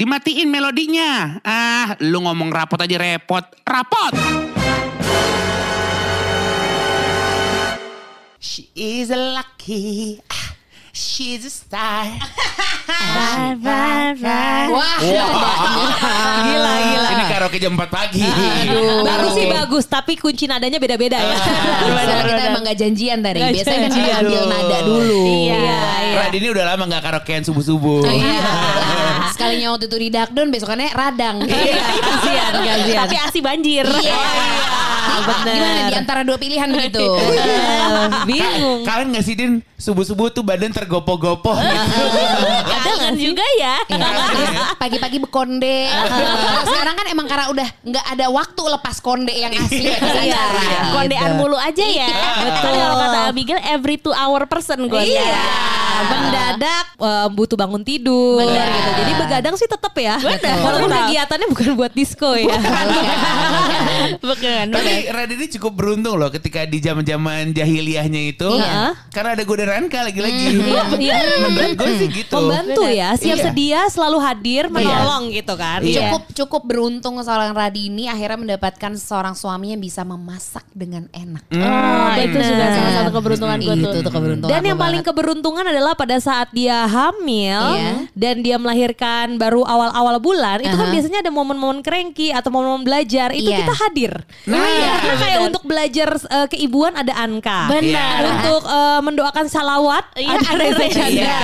dimatiin melodinya. Ah, lu ngomong rapot aja repot. Rapot! She is a lucky, ah, she's a star. Wah, Gila, gila. Ini karaoke jam 4 pagi. Baru sih bagus, tapi kunci nadanya beda-beda ya. Soalnya kita emang gak janjian tadi. Nggak Biasanya kan kita ambil nada dulu. Iya, iya. Radini udah lama gak karaokean subuh-subuh. Iya. Sekalinya waktu itu di Dakdon, besokannya radang. Iya, kasihan, kasihan. Tapi asi banjir. Iya. Bener. Gimana di antara dua pilihan begitu? Eh, Bingung. Kalian gak sih Din subuh-subuh tuh badan tergopoh-gopoh gitu. Ada nggak juga ya? Iya. Pagi-pagi bekonde. Sekarang kan emang karena udah nggak ada waktu lepas konde yang asli ya, Iya, acara. kondean mulu aja ya. Betul. Kalau kata Abigail every two hour person gue. Iya. Mendadak eh, butuh bangun tidur Benar. gitu. Jadi begadang sih tetap ya. Walaupun kegiatannya bukan buat disco ya. Tapi Radini cukup beruntung loh ketika di zaman-zaman jahiliyahnya itu. Iya. Karena ada godaan kan lagi-lagi. Iya. Menurut gue sih gitu. Membantu ya, siap Iya. sedia, selalu hadir, menolong gitu kan. Iya. Cukup cukup beruntung seorang Radini akhirnya mendapatkan seorang suami yang bisa memasak dengan enak. Oh, itu bener. juga salah satu keberuntungan gue tuh. Itu tuh keberuntungan Dan yang paling banget. keberuntungan adalah pada saat dia hamil Iya. dan dia melahirkan baru awal-awal bulan, itu kan biasanya ada momen-momen cranky atau momen-momen belajar, itu Iya. kita hadir. Nah. Karena kayak untuk belajar eh, keibuan ada Anka. Benar. Iya. Untuk eh, mendoakan salawat ada Reza Chandra. Iya.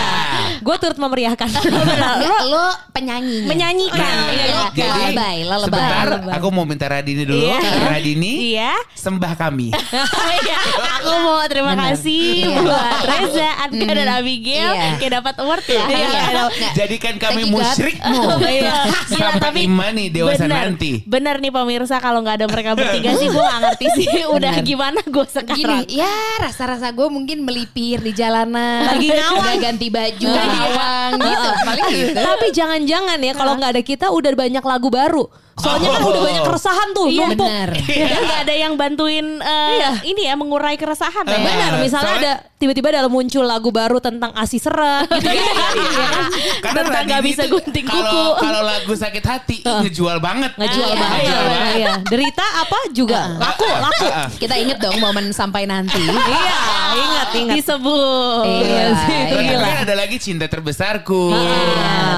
Gue turut memeriahkan. Lo, lo penyanyinya. Menyanyikan. Nah, Iya, iya. jadi Lalebay, lalebay. sebentar aku mau minta Radini dulu. Iya. Radini, Iya. sembah kami. Iya, aku mau terima kasih Iya. buat Reza, Anka dan Abigail Iya. kayak dapat award ya. Iya. Nggak. Jadikan kami musyrikmu. Iya. Gila, Sampai tapi imani dewasa bener, nanti. Bener nih pemirsa kalau nggak ada mereka bertiga sih gue gak ngerti sih udah Bener. gimana gue Gini, sekarang. ya rasa-rasa gue mungkin melipir di jalanan. Lagi ngawang. Gak ganti baju, ngawang gitu. Paling gitu. Tapi jangan-jangan ya kalau nggak ada kita udah banyak lagu baru. Soalnya kan Oh. udah banyak keresahan tuh Iya, numpuk. bener. Dan nggak ada yang bantuin eh, Iya. ini ya mengurai keresahan ya. Eh, Benar, misalnya soalnya- ada tiba-tiba ada muncul lagu baru tentang asi seret gitu kan. Iya kan? Karena Tentang nggak Radini bisa gunting kalau kuku. kalau lagu sakit hati ngejual banget. Ngejual Iya, banget. Iya, banget. iya. Derita apa juga laku, laku. Ah, ah. Kita inget dong momen sampai nanti. Iya, ingat ingat. Disebut. Iya, Tapi kan ada lagi cinta terbesarku.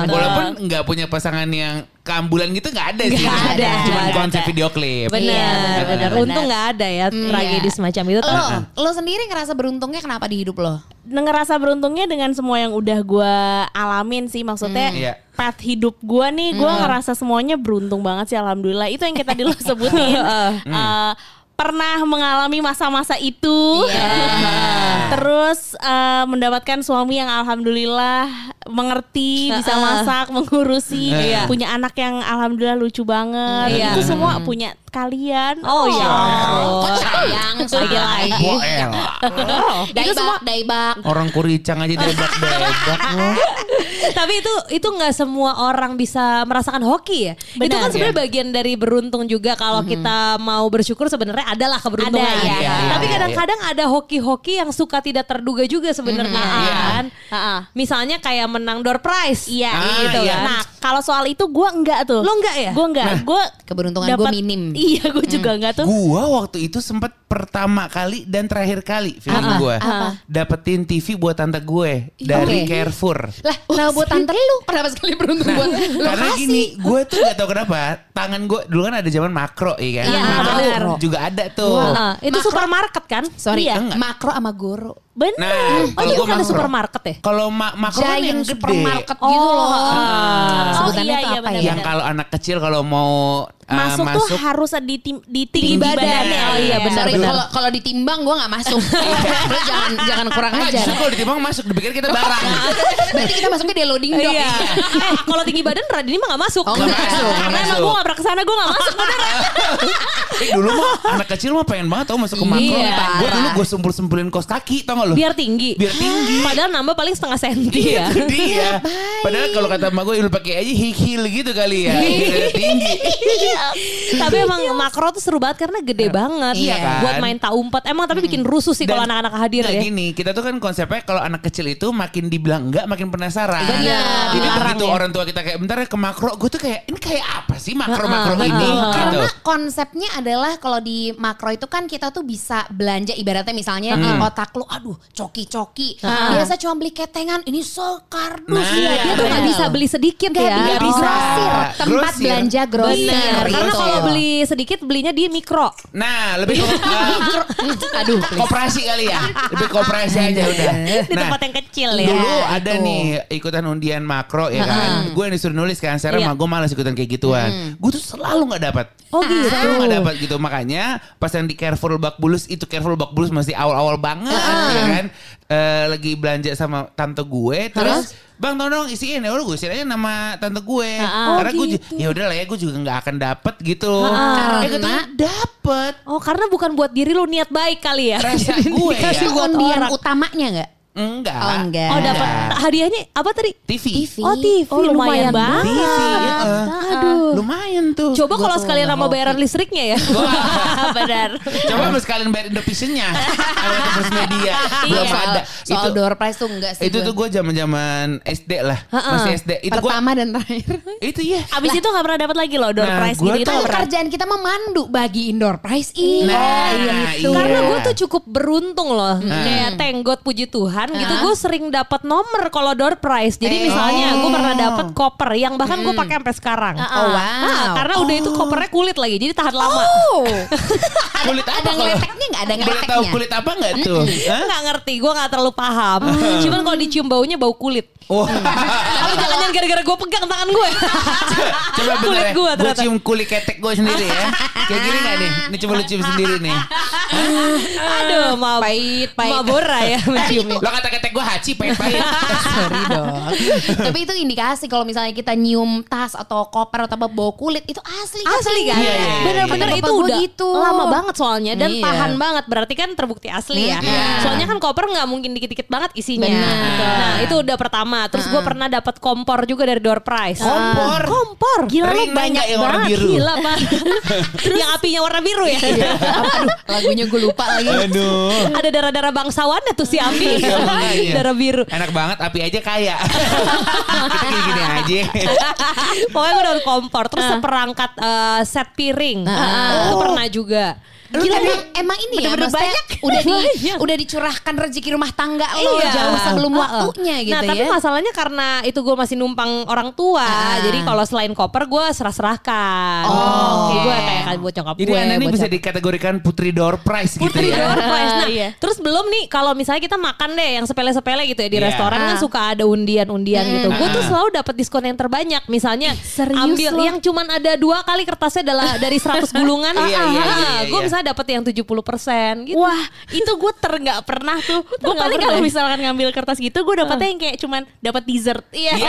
Walaupun nggak punya pasangan yang keambulan gitu nggak ada sih. Nggak ada. Cuma Nggak konsep ada. video klip. Benar, Iya, benar. benar. Untung nggak ada ya tragedi Iya. semacam itu. Lo, lo sendiri ngerasa beruntungnya kenapa di hidup lo? ngerasa beruntungnya dengan semua yang udah gue alamin sih maksudnya Hmm, iya. path hidup gue nih gue ngerasa semuanya beruntung banget sih alhamdulillah itu yang kita dulu sebutin Eh, pernah mengalami masa-masa itu terus eh, mendapatkan suami yang alhamdulillah mengerti bisa masak mengurusi Iya. punya anak yang alhamdulillah lucu banget Iya. itu semua punya kalian Oh, ya Kok sayang lagi-lagi. Wah elah. Daibak, daibak. Orang kuricang aja loh. Tapi itu itu nggak semua orang bisa merasakan hoki ya. Itu Benar. kan sebenarnya bagian dari beruntung juga kalau kita mau bersyukur sebenarnya adalah keberuntungan. Ada, ya. iya, Tapi iya, kadang-kadang ada hoki-hoki yang suka tidak terduga juga sebenarnya kan. Misalnya kayak menang door prize. Iya, Ah, gitu iya. kan. Nah, kalau soal itu gue enggak tuh. Lo enggak ya? Gue enggak. Gue Keberuntungan gue minim. Iya, gue juga enggak tuh. Gua waktu itu sempat pertama kali dan terakhir kali film Apa? gue Apa? dapetin TV buat tante gue dari Oke. Carrefour. Lah, kenapa buat tante lu? Kenapa sekali beruntung buat lu Karena kasih? gini, gue tuh gak tau kenapa tangan gue dulu kan ada zaman makro ya kan. Iya, makro juga ada tuh. Heeh, itu Makro- supermarket kan? Sorry, Iya, enggak. makro sama goro. Bener. Nah, oh, gua bukan ada supermarket ya? Kalau ma makro kan yang gede. supermarket gitu loh. Sebutannya Oh, iya, tuh iya, apa ya? Yang kalau anak kecil kalau mau uh, masuk, masuk, tuh harus di, tim- di tinggi, Tinggi badannya. badan. Oh iya, benar Sorry, benar. kalau kalau ditimbang gue nggak masuk. Lu jangan jangan kurang Enggak, ajar. kalau ditimbang masuk dipikir kita barang. Berarti kita masuknya di loading dock. Iya. eh, kalau tinggi badan Radini mah gak masuk. Oh, nggak masuk. Karena Nggak emang masuk. gue gak pernah ke sana, gue gak masuk. Eh, dulu mah anak kecil mah pengen banget tau masuk ke makro. Iya, dulu gue sempul-sempulin kos kaki tau gak? Loh. Biar tinggi. Biar tinggi. Padahal nambah paling setengah senti ya. Itu dia. Padahal kalau kata emak gue lu pakai aja high heel gitu kali ya. Gitu, tinggi. tapi emang makro tuh seru banget karena gede banget. Iya kan? Buat main tak umpet. Emang tapi bikin rusuh sih kalau anak-anak hadir nggak ya. gini, kita tuh kan konsepnya kalau anak kecil itu makin dibilang enggak makin penasaran. Benar. Jadi begitu ya. orang tua kita kayak bentar ya ke makro, gue tuh kayak ini kayak apa sih makro-makro ini gitu. Karena konsepnya adalah kalau di makro itu kan kita tuh bisa belanja ibaratnya misalnya di Hmm. otak lu aduh coki-coki. Biasa cuma beli ketengan ini sekardus Nah, ya. Dia tuh nggak bisa beli sedikit Gak ya. bisa. bisa. Grosir. Tempat Grosir. belanja grosir. Benar. Karena Gitu. kalau beli sedikit belinya di mikro. Nah, lebih uh, Aduh, koperasi kali ya. Lebih koperasi aja udah. Di Nah, tempat yang kecil ya. Dulu ada tuh. nih ikutan undian makro ya kan. Gue yang disuruh nulis kan. Sekarang Iya. mah gue malas ikutan kayak gituan. Gue tuh selalu nggak dapat. Oh gitu. Selalu nggak dapat gitu. Makanya pas yang di Careful Bak Bulus itu Careful Bak Bulus masih awal-awal banget ya kan. Eh, lagi belanja sama tante gue terus Bang tolong isiin ya udah gue isiin aja nama tante gue. Karena gue ju- ya udah lah ya gue juga nggak akan dapet gitu. Karena- Eh katanya dapet. Oh karena bukan buat diri lu niat baik kali ya. Rasa gue ya. Itu undian orang. utamanya nggak? Enggak. Oh, enggak. Oh dapat Enggak. hadiahnya apa tadi? TV. TV. Oh TV, Oh, lumayan, lumayan banget. TV. ya. Aduh. Lumayan tuh. Coba kalau sekalian sama bayaran listriknya ya. Benar. Coba mau sekalian bayar Indovisionnya Ada terus media Belum Iya, ada Soal Itu door prize tuh enggak sih itu gue. tuh gue zaman zaman SD lah Masih SD Itu Pertama dan terakhir. Itu ya Abis itu gak pernah dapat lagi loh door Nah, prize gua gitu. Itu Kan kerjaan kita memandu bagi indoor prize ini. Nah, gitu. iya. Karena gue tuh cukup beruntung loh. Kayak tenggot puji Tuhan gitu. Ah. Gue sering dapat nomor kalau door prize. Jadi Eh. misalnya gue pernah dapat koper yang bahkan gue pakai sampai sekarang. Oh, wow. Nah, karena udah itu kopernya kulit lagi. Jadi tahan lama. Oh. Kulit apa ada kalau ngeleteknya nggak? Ada ngeleteknya? tahu kulit apa nggak tuh? Nggak ngerti, gue nggak terlalu paham. Cuman kalau dicium baunya bau kulit. Wah. Tapi jangan-jangan gara-gara gue pegang tangan gue. Coba kulit bener ya gue Gue ternyata. cium kulit ketek gue sendiri ya Kayak gini gak nih? Ini coba lu cium sendiri nih Aduh, mau Pahit, pahit. Mabora ya menciumnya. Lo ketek gue haci pahit-pahit Sorry dong. Tapi itu indikasi kalau misalnya kita nyium tas atau koper atau apa bau kulit itu asli. Asli kan? Iya, iya, iya. Bener-bener itu udah gitu. lama banget soalnya dan Iya. tahan banget. Berarti kan terbukti asli ya. Iya. Soalnya kan koper nggak mungkin dikit-dikit banget isinya. Nah itu udah pertama. Terus gue pernah dapat kompor juga dari door prize. Kompor? Kompor. Gila lu Rina banyak yang warna banget. biru? Gila pak. yang apinya warna biru ya. Aduh, lagunya gue lupa lagi. Aduh Ada darah-darah bangsawannya tuh si api. Iya. Darah biru. Enak banget api aja kaya Kita gini-gini aja Pokoknya gue dapat kompor. Terus seperangkat eh, set piring. Itu pernah juga. Gila emang, emang ini ya Bener-bener maksudnya banyak. udah di Banyak. udah dicurahkan rezeki rumah tangga lo Iya. jauh sebelum Uh-uh. waktunya gitu nah, ya. tapi masalahnya karena itu gue masih numpang orang tua. Ah. Jadi kalau selain koper gue serah-serahkan. Oh, Jadi gue kayak buat nyokap Jadi gue. ini bisa dikategorikan putri door prize gitu Putri ya door prize. Nah, Iya. terus belum nih kalau misalnya kita makan deh yang sepele-sepele gitu ya di Iya. restoran kan Ah. suka ada undian-undian gitu. Gue tuh Ah. selalu dapat diskon yang terbanyak. Misalnya serius ambil lo? yang cuman ada dua kali kertasnya adalah dari 100 gulungan. Iya, iya, iya, Gue iya. Misalnya dapat yang 70% gitu. Wah, itu gue ter nggak pernah tuh. Gue paling kalau ya? misalkan ngambil kertas gitu, gue dapetnya yang kayak cuman dapat dessert. Iya.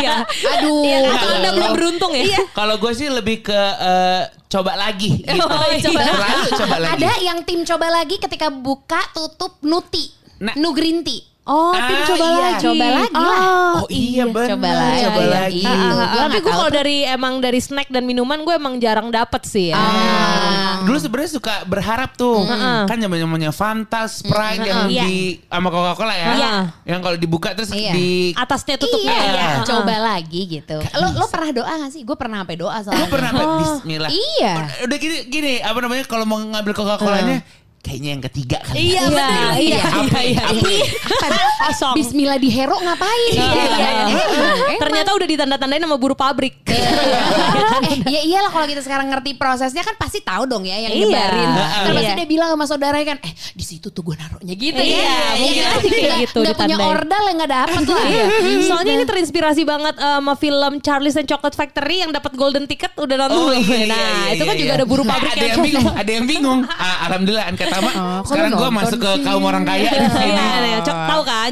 Iya. Aduh. Iya, atau anda belum beruntung ya? Kalau gue sih lebih ke eh, coba lagi gitu. Oh, iya. Coba Selalu coba lagi. Ada yang tim coba lagi ketika buka tutup nuti. Nah. nu green tea. Oh, Ah, tim coba iya. lagi. Coba lagi lah. Oh iya benar. Coba lagi. Coba Iya, lagi. iya. Ah, ah, Gua ah. Tapi gue kalau dari emang dari snack dan minuman gue emang jarang dapet sih ya. Ah. Dulu sebenarnya suka berharap tuh. Kan zaman zamannya Fanta, Sprite yang Iya. di sama Coca-Cola ya. Iya. Yang kalau dibuka terus Iya. di Atasnya tutupnya iya, ya. coba lagi gitu. Lo lo pernah doa gak sih? Gue pernah sampai doa Gue soalnya. pernah apa? Bismillah. Iya. Udah gini gini apa namanya kalau mau ngambil Coca-Colanya kayaknya yang ketiga kali. Iya, ya. benar. Iya, Apa iya, ya? Apa ya? Kosong. Bismillah di hero ngapain? Iya, iya, iya. Emang. Ternyata udah ditanda-tandain sama buru pabrik. eh, ya iyalah kalau kita sekarang ngerti prosesnya kan pasti tahu dong ya yang Iya. nyebarin. Kan pasti Iya. dia bilang sama saudaranya kan, eh di situ tuh gue naruhnya gitu Iya, ya. mungkin Iya, aja kayak gitu nggak punya ordal yang nggak dapet lah. Iya. Soalnya ini terinspirasi banget eh, sama film Charlie's and Chocolate Factory yang dapat golden ticket udah nonton Oh, belum? iya, iya, nah, iya, itu kan iya, juga iya. ada buru Nah, pabrik ada yang bingung, ada yang bingung. Ah, alhamdulillah Anka Tama. sekarang gue masuk ke kaum orang kaya di sini. Iya, iya, cok tahu kan?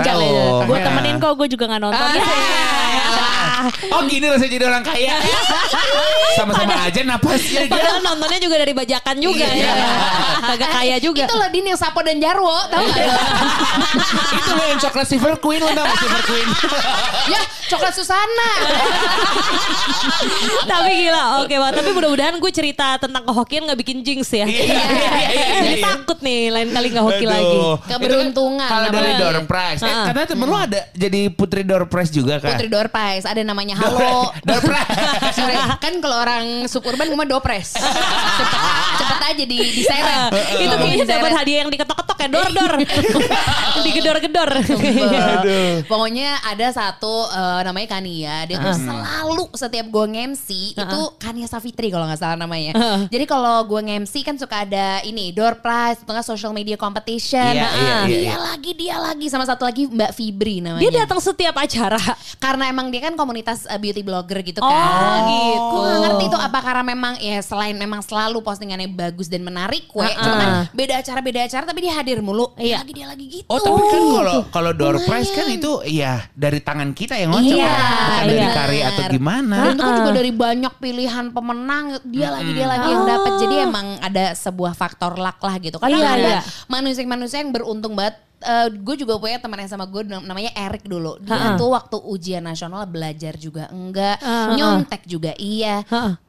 Gue Iya. Temenin kok, gue juga nggak nonton. Ah, Ya. iya. Oh gini rasanya jadi orang kaya. Sama-sama aja napasnya dia. Padahal nontonnya juga dari bajakan juga Iya. ya. Agak kaya juga. Itu loh Din yang Sapo dan Jarwo, tahu nggak? Itu loh yang coklat silver queen lo tau silver queen. ya, coklat Susana. tapi gila, oke banget. Tapi mudah-mudahan gue cerita tentang kehokian gak bikin jinx ya. Iya, iya, iya, Jadi iya. takut nih lain kali gak hoki lagi. Keberuntungan kan Kalau dari door prize. Eh, Ah. katanya temen lu ada jadi putri door prize juga kan? Putri Door Prize, ada namanya Halo. Prize. Sorry, kan kalau orang suburban gue mah dopres. cepet, cepet aja di diseret. Itu kayaknya dapat hadiah yang diketok-ketok ya, dor-dor. Digedor-gedor. Pokoknya ada satu eh, namanya Kania, dia tuh selalu setiap gue nge-MC itu Kania Savitri kalau nggak salah namanya. Jadi kalau gue nge-MC kan suka ada ini door prize, nggak social media competition. Iya, iya, iya, dia iya. lagi, dia lagi sama satu lagi Mbak Fibri namanya. Dia datang setiap acara. karena emang dia kan komunitas uh, beauty blogger gitu Oh, kan. gitu. Gue gak ngerti itu apa karena memang ya selain memang selalu postingannya bagus dan menarik kue. Uh-uh. Cuma kan beda acara beda acara tapi dia hadir mulu. Iya. Lagi dia lagi gitu. Oh tapi kan kalau kalau door prize kan itu ya dari tangan kita yang ngocok Iya, ya. Bukan dari benar. karya atau gimana. Dan itu kan juga dari banyak pilihan pemenang dia lagi dia lagi yang dapat. Jadi emang ada sebuah faktor luck lah gitu. Karena Iya, ada iya. manusia-manusia yang beruntung banget. Eh, gue juga punya teman yang sama gue nam- namanya Erik dulu. Dia tuh waktu ujian nasional belajar juga enggak, nyontek juga iya.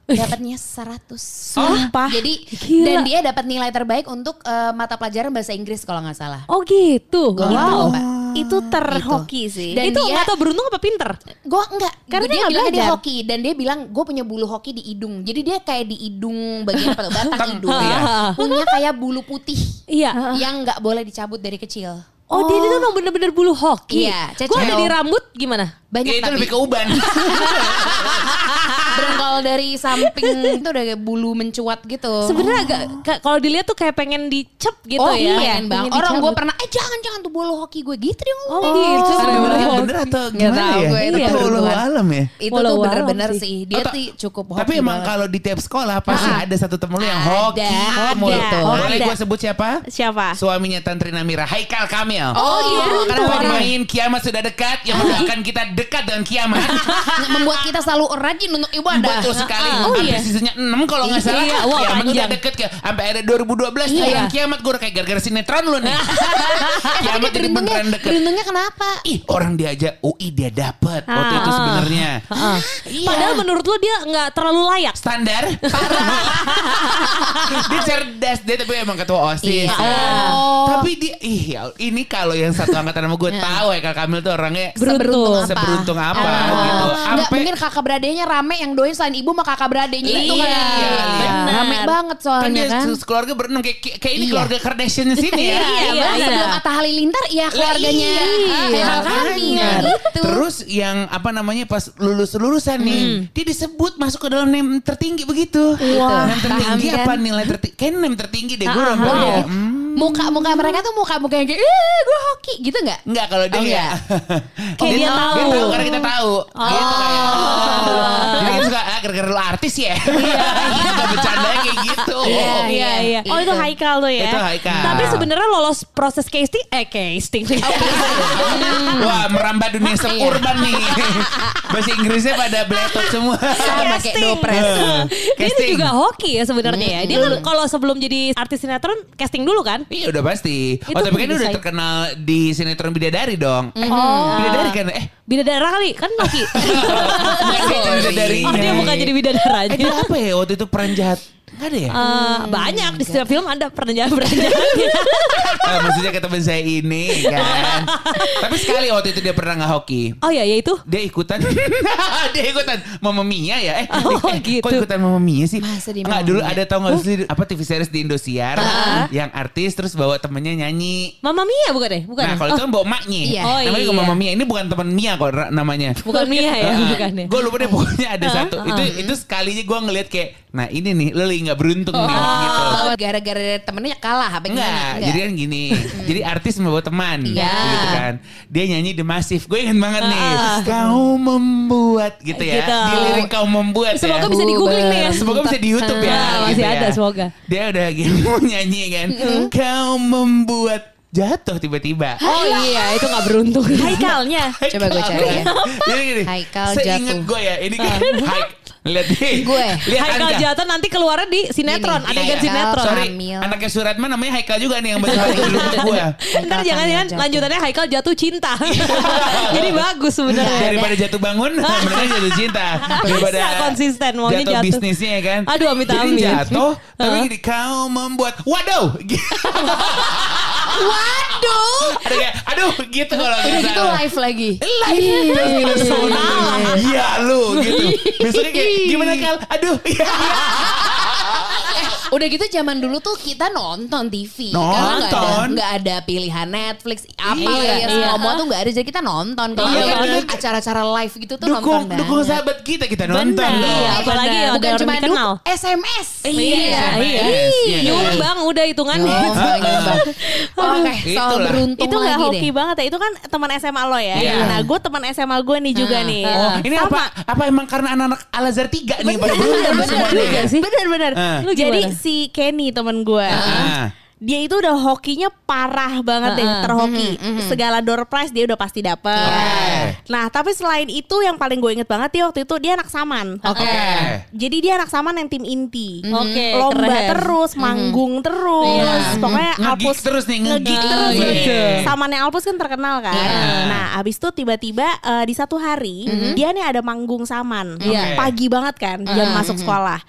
Dapatnya 100. Sumpah. Jadi Gila. dan dia dapat nilai terbaik untuk eh, mata pelajaran bahasa Inggris kalau nggak salah. Oh gitu. Gua tahu, Mbak. Itu terhoki sih. Dan itu dia- nggak tau beruntung apa pinter? Gue enggak, Karena dia bilang dia hoki dan dia bilang gue punya bulu hoki di hidung. Jadi dia kayak di hidung bagian apa tuh, batang Tang- hidung. iya. Punya kayak bulu putih Iya. yang nggak boleh dicabut dari kecil. Oh, dia itu emang bener-bener bulu hoki. Iya, Gue ada di rambut gimana? Banyak Ya, itu tapi lebih ke uban. Kalau dari samping itu udah kayak bulu mencuat gitu. Sebenarnya agak ka- kalau dilihat tuh kayak pengen dicep gitu oh ya. iya, bang. Pengen Orang gue pernah, eh jangan jangan tuh bulu hoki gue gitu dia ngomong. Oh, gitu. Bulu bener, hoki. bener atau gimana tahu ya? gue, itu Itu walau Tuhan. alam ya. Itu Walau tuh bener-bener sih. sih. Dia Oh, tuh cukup hoki Tapi emang kalau di tiap sekolah pasti ada satu temen lu yang Ada. hoki. Ada. Boleh Ada. gue sebut siapa? Siapa? Suaminya Tantri Namira, Haikal Kamil. Oh iya, Karena karena pemain kiamat sudah dekat, yang mendoakan kita dekat dengan kiamat. membuat kita selalu rajin untuk ibadah. Betul sekali. Oh, Sampai iya. seasonnya 6 kalau nggak salah. Iya, wah, kiamat udah panjang. deket ke sampai ada 2012 tuh Iya. kiamat gue udah kayak gara-gara sinetron lu nih. kiamat jadi beneran deket. beruntungnya kenapa? Ih, orang diajak UI dia dapet waktu itu sebenarnya. Iya. Padahal menurut lo dia nggak terlalu layak. standar dia cerdas dia tapi emang ketua osis Iya. ya. Oh. tapi dia ih ya, ini kalau yang satu angkatan sama gue tahu ya Kak Kamil tuh orangnya Seberuntung apa? seberuntung apa Oh. gitu Nggak, sampai mungkin kakak beradanya rame yang doain selain ibu sama kakak beradanya itu Iya, kan. iya. Rame banget kan soalnya dia kan. keluarga berenam kayak kayak ini Iya. keluarga Kardashian di sini ya Iya, iya, bener. iya. sebelum Atta Halilintar ya keluarganya Lah, iya, iya, kami makanya. itu. Terus yang apa namanya pas lulus lulusan nih, dia disebut masuk ke dalam name tertinggi begitu. Wah, name tertinggi paham kan? apa nilai tertinggi? Kayak name tertinggi deh gue Ah, hmm. Muka-muka mereka tuh muka-muka yang kayak eh gue hoki gitu nggak? Enggak kalau dia Oh, kayak Kayak dia tahu. Dia tahu karena kita tahu. Gitu kayak. Oh. Jadi suka ah gara-gara lu artis ya. Kita bercanda kayak gitu. Iya, Iya iya. Oh itu Haikal tuh ya. Itu Haikal. Tapi sebenarnya lolos proses casting eh casting. Wah merambah dunia seurban nih. Bahasa Inggrisnya pada beletot semua. Sama kayak dopres. Dia juga hoki ya sebenarnya ya. Dia kan kalau sebelum jadi artis sinetron casting dulu kan? Iya udah pasti. Itu oh tapi kan dia udah terkenal di sinetron Bidadari dong. Oh. Bidadari kan eh Bidadara kali kan hoki. bukan dia bidadari. oh dia bukan jadi bidadara Eh aja. dia apa ya waktu itu peran jahat? Enggak ada ya? Eh, banyak di setiap film ada pernah jahat pernah jahatnya. Ah, maksudnya ke teman saya ini kan. Tapi sekali waktu itu dia pernah nggak hoki. Oh ya ya itu. Dia ikutan Dia ikutan Mama Mia ya Eh, Oh, eh, gitu. Kok ikutan Mama Mia sih Masa di Nggak Mamma dulu ada tau gak sih Apa TV series di Indosiar Yang artis terus bawa temennya nyanyi Mama Mia bukan deh? Bukan. Nah ya? kalau itu kan bawa maknya Iya. Oh, Namanya iya. Mama Mia Ini bukan teman Mia kok namanya bukan Mia ya, bukan ya. Gue lupa deh pokoknya ada satu Itu itu sekalinya gue ngeliat kayak Nah ini nih Lo gak beruntung nih gitu gara-gara temennya kalah apa gimana? Enggak, jadi kan gini. jadi artis membawa teman, Iya. gitu kan. Dia nyanyi The Massive. Gue inget banget nih. Kau membuat gitu ya. Gitu. Di lirik kau membuat Semoga ya. bisa di googling nih ya. Semoga bisa di YouTube ya. Ah, masih gitu ada, ya. semoga. Dia udah gitu mau nyanyi kan. Kau membuat jatuh tiba-tiba. Oh iya, itu gak beruntung. Haikalnya. Coba gue cari ya. Jadi gini, Haikal seinget jatuh. gue ya, ini kan Haik, lihat nih. Gue. Lihat Haikal jatuh nanti keluarnya di sinetron, Gini, adegan Haikal. sinetron. Sorry, Hamil. anaknya Suratman namanya Haikal juga nih yang baju di rumah gue. Ntar jangan-jangan jatuh. lanjutannya Haikal jatuh cinta. Jadi bagus sebenarnya. Daripada jatuh bangun, mendingan jatuh cinta. Daripada Bisa konsisten, maunya jatuh. bisnisnya ya kan. Aduh, amit-amit. Jadi jatuh, tapi gini, kau membuat, waduh. Waduh. Ada kayak, aduh gitu kalau Udah gitu salah. live lagi. Terus Iya lu gitu. Besoknya kayak gimana kal? Aduh. Udah gitu zaman dulu tuh kita nonton TV. Nonton. Karena nggak ada, nggak ada pilihan Netflix. Apa Iya, ya iya. semua tuh nggak ada. Jadi kita nonton. Kalau Iya, kan bener. acara-acara live gitu tuh dukung nonton dukung banget. sahabat kita kita nonton Bener. dong. Iya, apalagi Bener. ada Bukan cuma dikenal. SMS. Iya, iya. SMS. Iya, Nyumbang udah hitungannya. Oh, nyumbang. Oke, soal beruntung itu nggak hoki banget ya itu kan teman SMA lo ya Iya. nah gue teman SMA gue nih juga Ah, nih Oh, ini apa apa emang karena anak-anak Al Azhar 3 nih bener semua juga nih. sih bener-bener Ah. Lu jadi? Si Kenny temen gue Ah. dia itu udah hokinya parah banget deh Heeh. terhoki segala door prize dia udah pasti dapet Iya. nah tapi selain itu yang paling gue inget banget dia waktu itu dia anak saman Oke. Oke. jadi dia anak saman yang tim inti Oke, lomba keren. terus manggung terus Iya. pokoknya Alpus terus nih, ngegig. terus Iya. gitu. samannya Alpus kan terkenal kan Iya. nah abis itu tiba-tiba eh, di satu hari dia nih ada manggung saman Iya. pagi banget kan jam masuk sekolah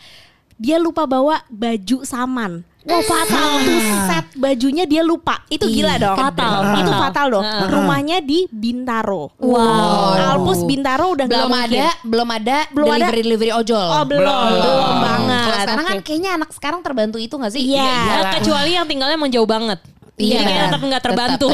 dia lupa bawa baju saman Wah fatal tuh set bajunya dia lupa Itu gila dong Fatal, Itu fatal. dong. Rumahnya di Bintaro Wow. Alpus Bintaro udah belum mungkin. ada belum ada Belum ada. delivery delivery ojol. Oh belum Belum. Belum banget Kalau sekarang kan Oke. kayaknya anak sekarang terbantu itu gak sih? Iya. Nah, kecuali yang tinggalnya emang jauh banget. Iya, Jadi benar. tetap nggak terbantu.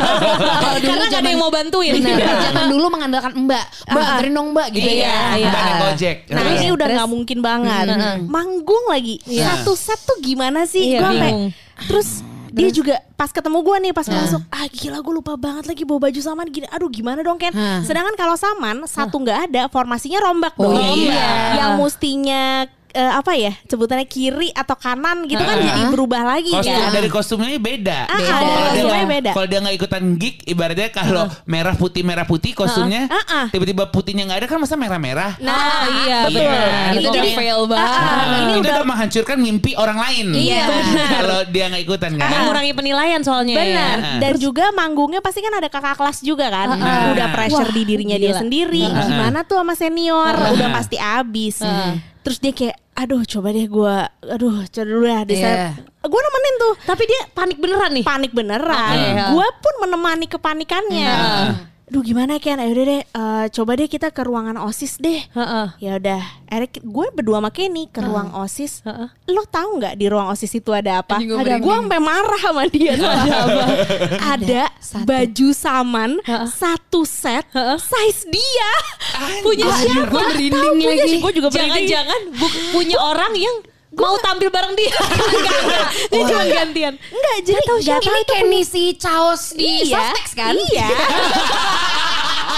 Kalau dulu Karena nggak ada yang mau bantuin. Benar. Zaman dulu mengandalkan mbak, mbak anterin dong mbak gitu Iya, ya. iya. Mbak Gojek. Nah Terus? ini udah Terus? nggak mungkin banget Manggung lagi Satu set tuh gimana sih Iya, bingung. Terus dia juga pas ketemu gue nih pas masuk ah gila gue lupa banget lagi bawa baju saman gini aduh gimana dong Ken Hah. sedangkan kalau saman satu nggak ada formasinya rombak Oh, dong iya. yang mestinya eh, apa ya sebutannya kiri atau kanan gitu kan Ah. jadi berubah lagi Kostum kan dari kostumnya beda. Ah, Beda. Kalau dia- beda Kalau dia nggak ikutan gig, ibaratnya kalau merah putih merah putih kostumnya, Ah, ah. tiba-tiba putihnya nggak ada kan masa merah merah. nah iya, betul betul. Itu Itu udah jadi- fail banget. Ini ini udah udah menghancurkan mimpi orang lain. Iya. Kalau dia nggak ikutan kan. Mengurangi penilaian soalnya. ya. Benar. Iya. Dan juga manggungnya pasti kan ada kakak kelas juga kan. Ah. Udah pressure di dirinya dia gila. sendiri. Ah. Gimana tuh sama senior? Ah. Udah pasti abis. Terus dia kayak aduh coba deh gua aduh coba dulu ya di Iya. Gue nemenin tuh Tapi dia panik beneran nih. panik beneran. Oke. Gua pun menemani kepanikannya. Aduh gimana Ken? Ayo deh, eh, coba deh kita ke ruangan osis deh. Heeh. Ya udah, Erik, gue berdua sama Kenny ke ruang osis. Heeh. Lo tahu nggak di ruang osis itu ada apa? Ada. Gue sampai marah sama dia. tuh ada apa? ada satu. baju saman satu set size dia. Punya siapa? Gue merinding lagi. Gue juga merinding. Jangan-jangan bu- punya orang yang mau tampil bareng dia. Enggak, enggak. Dia cuma gantian. Enggak, jadi nggak tahu Ini itu Kenny si Chaos di Iya, Softex kan? Iya.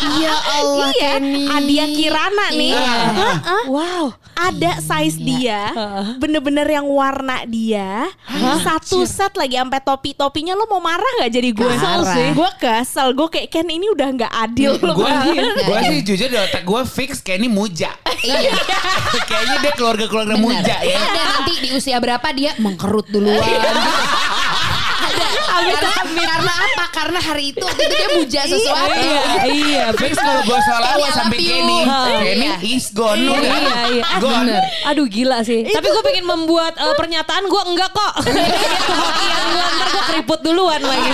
Ya Allah iya. Kenny. Adia Kirana nih. Iya. Heeh. Wow. ada size dia, bener-bener yang warna dia, satu set lagi sampai topi topinya lo mau marah nggak jadi gue? Kesel sih. Gue kesel, gue kayak Ken ini udah nggak adil. Gue gue sih jujur di otak gue fix Kenny muja. Iya. Kayaknya dia keluarga-keluarga muja ya. Nanti di usia berapa dia mengkerut duluan. Karena, karena apa? Karena hari itu waktu itu dia muja sesuatu. Iya, iya. Fix kalau gue salah Kenny, I sampai. Kenny, Kenny Iya. is gone Iya, iya, iya. Gone. Aduh gila sih. Tapi gue pengen membuat eh, pernyataan gue enggak kok. Kehokian gue keriput duluan lagi.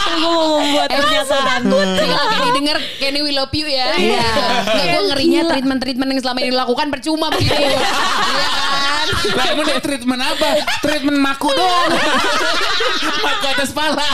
gue mau membuat pernyataan. Kalau Kenny denger Kenny we love you ya. Iya. Nggak, gue ngerinya treatment-treatment yang selama ini dilakukan percuma begitu. Iya kan? Lah emang dia treatment apa? Treatment maku doang. maku atas pala.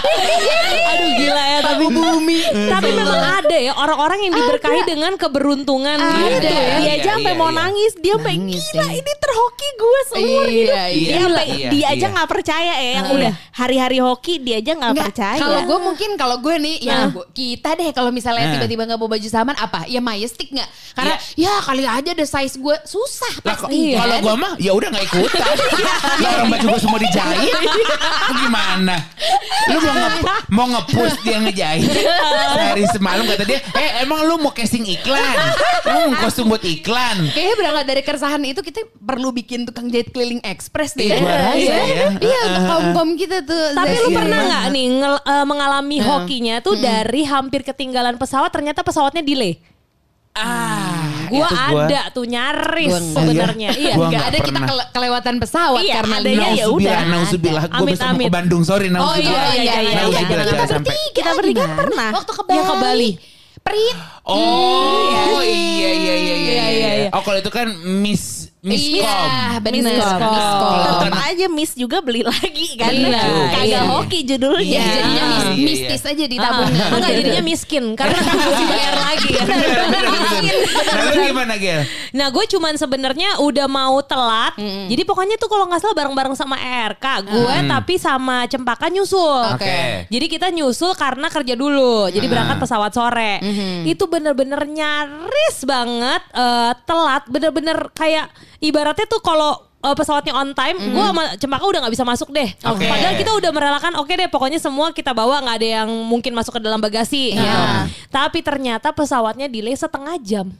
Aduh gila ya tapi bumi. Tapi memang ada ya orang-orang yang diberkahi dengan keberuntungan gitu Ada. ya. Dia Iya, aja sampai iya, mau iya. nangis, dia sampai gila iya. ini terhoki gue seumur Iya, hidup. iya. Dia Iya, aja iya. nggak percaya ya yang udah hari-hari hoki dia aja nggak Enggak, percaya. Kalau gue mungkin kalau gue nih ya Nah. bu- kita deh kalau misalnya Nah. tiba-tiba nggak bawa baju saman apa? Ya majestic nggak? Karena ya kali aja ada size gue susah Lah pasti. kok- kalau kan? gue mah ya udah udah gak ikutan. Lah orang baju gue semua dijahit. Lu gimana? Lu mau nge mau nge-push dia ngejahit. Sehari semalam kata dia, "Eh, emang lu mau casting iklan? Lu mau kostum buat iklan?" Kayaknya berangkat dari keresahan itu kita perlu bikin tukang jahit keliling ekspres deh. Iya, gua Iya, ya. Iya, untuk kaum-kaum kita tuh. Tapi lu pernah nggak nih ngel- eh, mengalami hokinya tuh dari hampir ketinggalan pesawat ternyata pesawatnya delay? Ah, Gua itu gua- ada tuh nyaris Gua enggak. sebenarnya. Iya? Iya. Gua Gak nggak ada kita kele- kelewatan pesawat Iya, karena adanya ya udah. Nauzubillah, nauzubillah. Gue Amit, besok mau ke amit. Bandung, sorry. Oh iya, nauzubillah. iya, iya, iya. Nauzubillah, Jangan jangan sampai. Kita bertiga pernah. Waktu ke Bali. Yang ke Bali. Prit. Oh, iya, iya, iya, iya, Iya, iya, iya. Oh, kalau itu kan Miss Miskom. Iya, benar. Miskom. Miskom. Tetap aja Miss juga beli lagi kan. Iya, Kagak iya. hoki judulnya. Iya, jadinya Ah, mis- iya, iya. mistis aja Ah, ditabung. enggak jadinya miskin karena kan mesti bayar lagi ya. Nah, lu gimana, Gel? Nah gue cuman sebenarnya udah mau telat. Jadi pokoknya tuh kalau nggak salah bareng-bareng sama RK gue tapi sama Cempaka nyusul. Oke. Jadi kita nyusul karena kerja dulu. Jadi berangkat pesawat sore. Itu bener-bener nyaris banget eh, telat. Bener-bener kayak ibaratnya tuh kalau eh, pesawatnya on time, gue sama Cempaka udah nggak bisa masuk deh. Oke. Padahal kita udah merelakan, oke deh, pokoknya semua kita bawa nggak ada yang mungkin masuk ke dalam bagasi. Iya. gitu. Tapi ternyata pesawatnya delay setengah jam.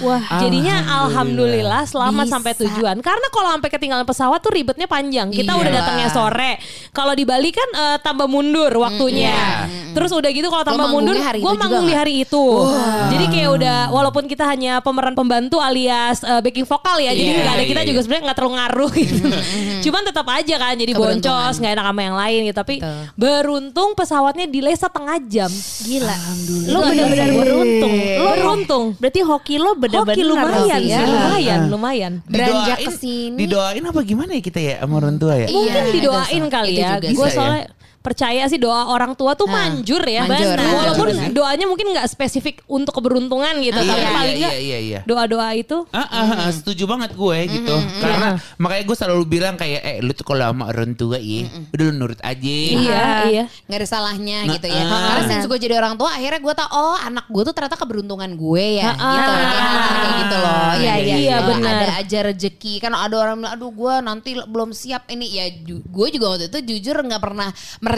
Wah, jadinya Alhamdulillah. alhamdulillah selamat Bisa. sampai tujuan. Karena kalau sampai ketinggalan pesawat tuh ribetnya panjang. Kita Iya. udah datangnya sore. Kalau di Bali kan eh, tambah mundur waktunya. Terus udah gitu kalau tambah mundur, gue manggung di hari itu. Jadi kayak udah walaupun kita hanya pemeran pembantu alias eh, backing vokal ya. Jadi Iya, nggak ada iya, kita iya. juga sebenarnya nggak terlalu ngaruh gitu. Cuman tetap aja kan jadi boncos, nggak enak sama yang lain gitu. Tapi Betul. beruntung pesawatnya delay setengah jam. Gila. Lo bener-bener beruntung. Lo beruntung. Berarti hoki lo bener-bener Hoki lumayan sih ya. lumayan, lumayan. Beranjak Didoain- ke sini. Didoain apa gimana ya kita ya sama orang tua ya? Iya, Mungkin itu didoain so- kali itu ya. Gue soalnya percaya sih doa orang tua tuh Nah, manjur ya. manjur, Benar. manjur, Walaupun benar. doanya mungkin nggak spesifik untuk keberuntungan gitu, Iya, tapi iya, paling iya, nggak iya, iya. doa-doa itu Ah, ah, ah, setuju banget gue gitu. Karena makanya gue selalu bilang kayak eh lu tuh kalau sama orang tua ya, udah lu nurut aja. Iya, iya. Nggak ada salahnya Nah, gitu ya. ah. Karena since gue jadi orang tua akhirnya gue tau oh anak gue tuh ternyata keberuntungan gue ya. Ah, gitu. ah. Kayak gitu loh. Iya, iya, iya, benar. Ada aja rezeki. Kan ada orang bilang aduh gue nanti belum siap ini. Ya ju- gue juga waktu itu jujur nggak pernah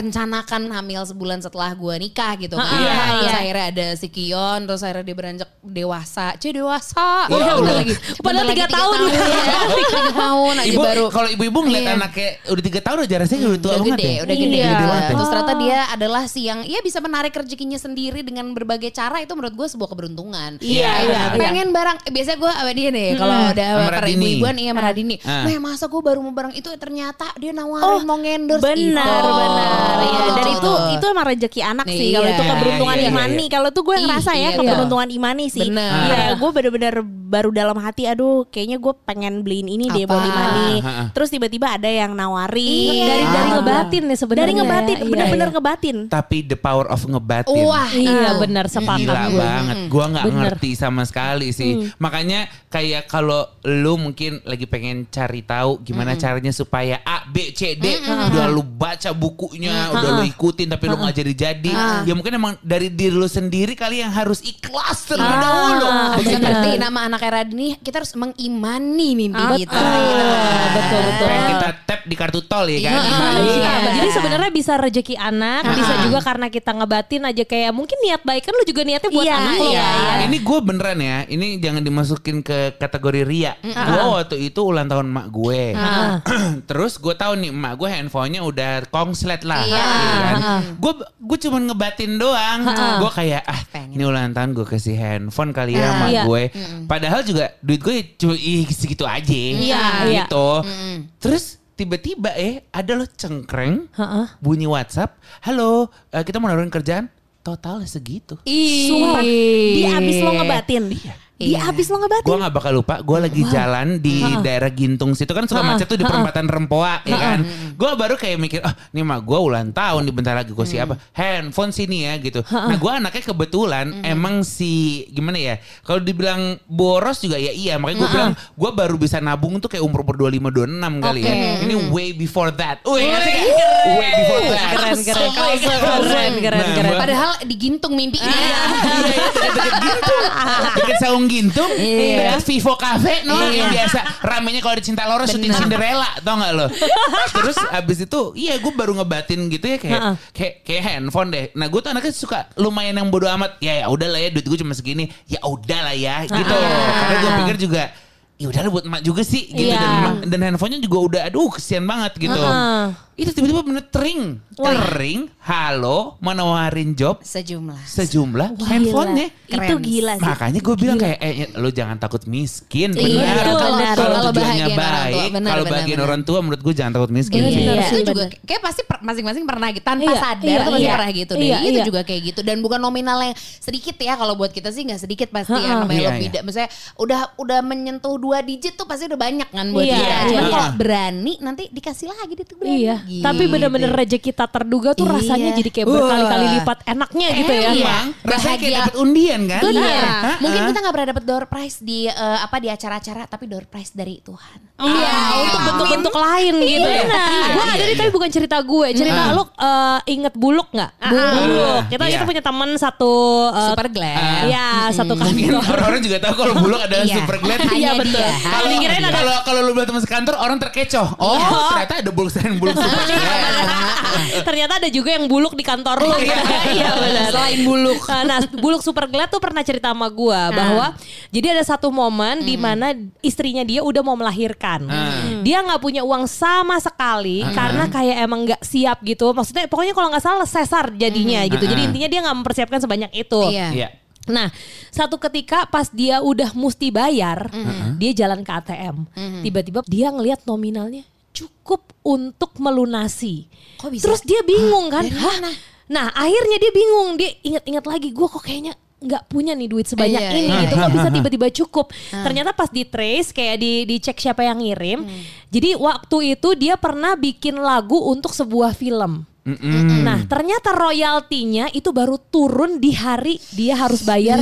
merencanakan hamil sebulan setelah gue nikah gitu kan. Ah, iya, Terus iya. akhirnya ada si Kion. Terus akhirnya dia beranjak dewasa. Cie dewasa. Udah, Allah. lagi. Padahal tiga tahun. ya. Tiga tahun aja Ibu, baru. kalau ibu-ibu ngeliat Iya. anaknya udah tiga tahun udah rasanya udah tua udah banget gede, ya. udah gede. Iya. banget ya. Terus ternyata dia adalah si yang ya bisa menarik rezekinya sendiri dengan berbagai cara itu menurut gue sebuah keberuntungan. Iya, iya, Pengen barang, eh, biasanya gue sama dia nih kalau udah ibu-ibuan iya sama Radini. Ah. Meh masa gue baru mau barang itu ternyata dia nawarin mau endorse Benar, itu. Benar. Iya, Lucu dan itu itu emang rezeki anak sih. Iya. Kalau itu keberuntungan Iya, iya, imani. iya. Kalau tuh gue ngerasa ya iya, keberuntungan imani sih. Iya, gue bener-bener baru dalam hati. Aduh, kayaknya gue pengen beliin ini deh buat imani. Terus tiba-tiba ada yang nawarin. Iya. dari dari ngebatin nih sebenarnya. Dari ngebatin, Iya, bener-bener iya. ngebatin. Tapi the power of ngebatin. Wah, Iya itu. benar sepakat Gila gue. banget, gua nggak Bener. ngerti sama sekali sih. Makanya kayak kalau lu mungkin lagi pengen cari tahu gimana caranya supaya A, B, C, D, udah lu baca bukunya, udah lu ikutin tapi lu nggak jadi-jadi. Ya mungkin emang dari diri lu sendiri kali yang harus ikhlas terlebih dahulu. Bisa ngerti nama anak Radini kita harus mengimani mimpi kita. Betul, betul, betul. Pengen kita tap di kartu tol ya kan. Iya. Jadi sebenarnya bisa rezeki anak, bisa juga karena kita ngebatin aja kayak mungkin niat baik kan lu juga niatnya buat Iya, anak lo iya, kan. iya. Ini gue beneran ya, ini jangan dimasukin ke kategori ria. Gue waktu itu ulang tahun emak gue. Terus gue tahu nih emak gue handphonenya udah kongslet lah. Iya. Gue gue cuma ngebatin doang. Gue kayak ah Pengen. ini ulang tahun gue kasih handphone kali ya emak Iya. gue. Padahal juga duit gue cuma ih segitu aja. Iya, iya. Gitu. Terus tiba-tiba eh ada lo cengkreng Heeh. bunyi WhatsApp. Halo, eh, kita mau nawarin kerjaan. Total segitu. Sumpah, di abis lo ngebatin. Di Iya. abis lo ngebatin. Gue gak bakal lupa, gue lagi jalan di daerah Gintung situ kan suka macet tuh di perempatan Rempoa ya kan. Gue baru kayak mikir, ah nih mah gue ulang tahun di bentar lagi gue siapa? Handphone sini ya gitu. Nah gue anaknya kebetulan emang si gimana ya? Kalau dibilang boros juga ya iya. Makanya gue bilang gue baru bisa nabung tuh kayak umur umur 25 26 kali ya. Ini way before that. Wih? Way before that. Keren, keren, keren, keren, keren, Nah, keren. Mbak- Padahal digintung mimpinya. Iya, iya, deket-deket gitu. Deket saung Gintung, Iya. dekat Vivo Cafe, no Iya. yang biasa ramenya kalau di Cinta Loro syuting Cinderella, tau gak lo? Terus abis itu, iya gue baru ngebatin gitu ya kayak Ha-ha. kayak kayak handphone deh. Nah gue tuh anaknya suka lumayan yang bodo amat. Ya ya udah lah ya duit gue cuma segini. Ya udah lah ya gitu. Karena gue pikir juga ya udah buat emak juga sih gitu Iya. dan emak- dan handphonenya juga udah aduh kesian banget gitu. Ha-ha. Itu tiba-tiba bener tering, tering, halo, mau nawarin job Sejumlah. sejumlah handphonenya. Itu Keren. gila sih. Makanya gue bilang kayak eh lu jangan takut miskin. Iya, Benar. betul, Kalau benar. kalau Kalau tujuannya bahagian orang tua, baik, benar, kalau bagian benar. orang tua menurut gue jangan takut miskin Iya, sih. Iya. itu Iya, juga kayak pasti per- masing-masing pernah gitu tanpa Iya, sadar iya, tuh pasti iya. pernah gitu deh. Iya, itu iya. juga kayak gitu dan bukan nominal yang sedikit ya kalau buat kita sih nggak sedikit pasti ya namanya Iya, lebih iya. misalnya udah udah menyentuh dua digit tuh pasti udah banyak kan buat Iya, kita. Cuma iya. kalau berani nanti dikasih lagi deh tuh berani. Iya, Gitu. tapi bener-bener rezeki tak terduga tuh Iya. rasanya jadi kayak berkali-kali lipat enaknya gitu ya. Emang rasanya kayak dapat undian kan? Bener. Ha-ha. Mungkin kita nggak pernah dapet door prize di eh, apa di acara-acara tapi door prize dari Tuhan. Iya, untuk bentuk-bentuk lain gitu ya. Gue ada nih tapi bukan cerita gue, cerita lu eh, inget buluk nggak? Buluk. Kita Iya. kita punya teman satu eh, Super glad. Iya, satu kantor. orang-orang juga tahu kalau buluk adalah Iya. super glad. Iya, betul. Kalau ada- kalau kalau lu bilang teman sekantor orang terkecoh. Oh, ternyata ada buluk selain buluk. Ternyata ada juga yang buluk di kantor lu gitu. Iya benar. Selain buluk. Nah, buluk super glad tuh pernah cerita sama gua bahwa jadi ada satu momen di mana istrinya dia udah mau melahirkan. Dia nggak punya uang sama sekali karena kayak emang nggak siap gitu. Maksudnya pokoknya kalau nggak salah sesar jadinya gitu. Jadi intinya dia nggak mempersiapkan sebanyak itu. Iya. Iya. Nah, satu ketika pas dia udah mesti bayar, dia jalan ke ATM. Tiba-tiba dia ngelihat nominalnya cukup untuk melunasi. Kok bisa? Terus dia bingung kan? Dari Hah? mana? Nah, akhirnya dia bingung. Dia ingat-ingat lagi, gue kok kayaknya nggak punya nih duit sebanyak Iya, ini iya. gitu kok bisa tiba-tiba cukup ternyata pas di trace kayak di dicek siapa yang ngirim jadi waktu itu dia pernah bikin lagu untuk sebuah film Nah ternyata royaltinya itu baru turun di hari dia harus bayar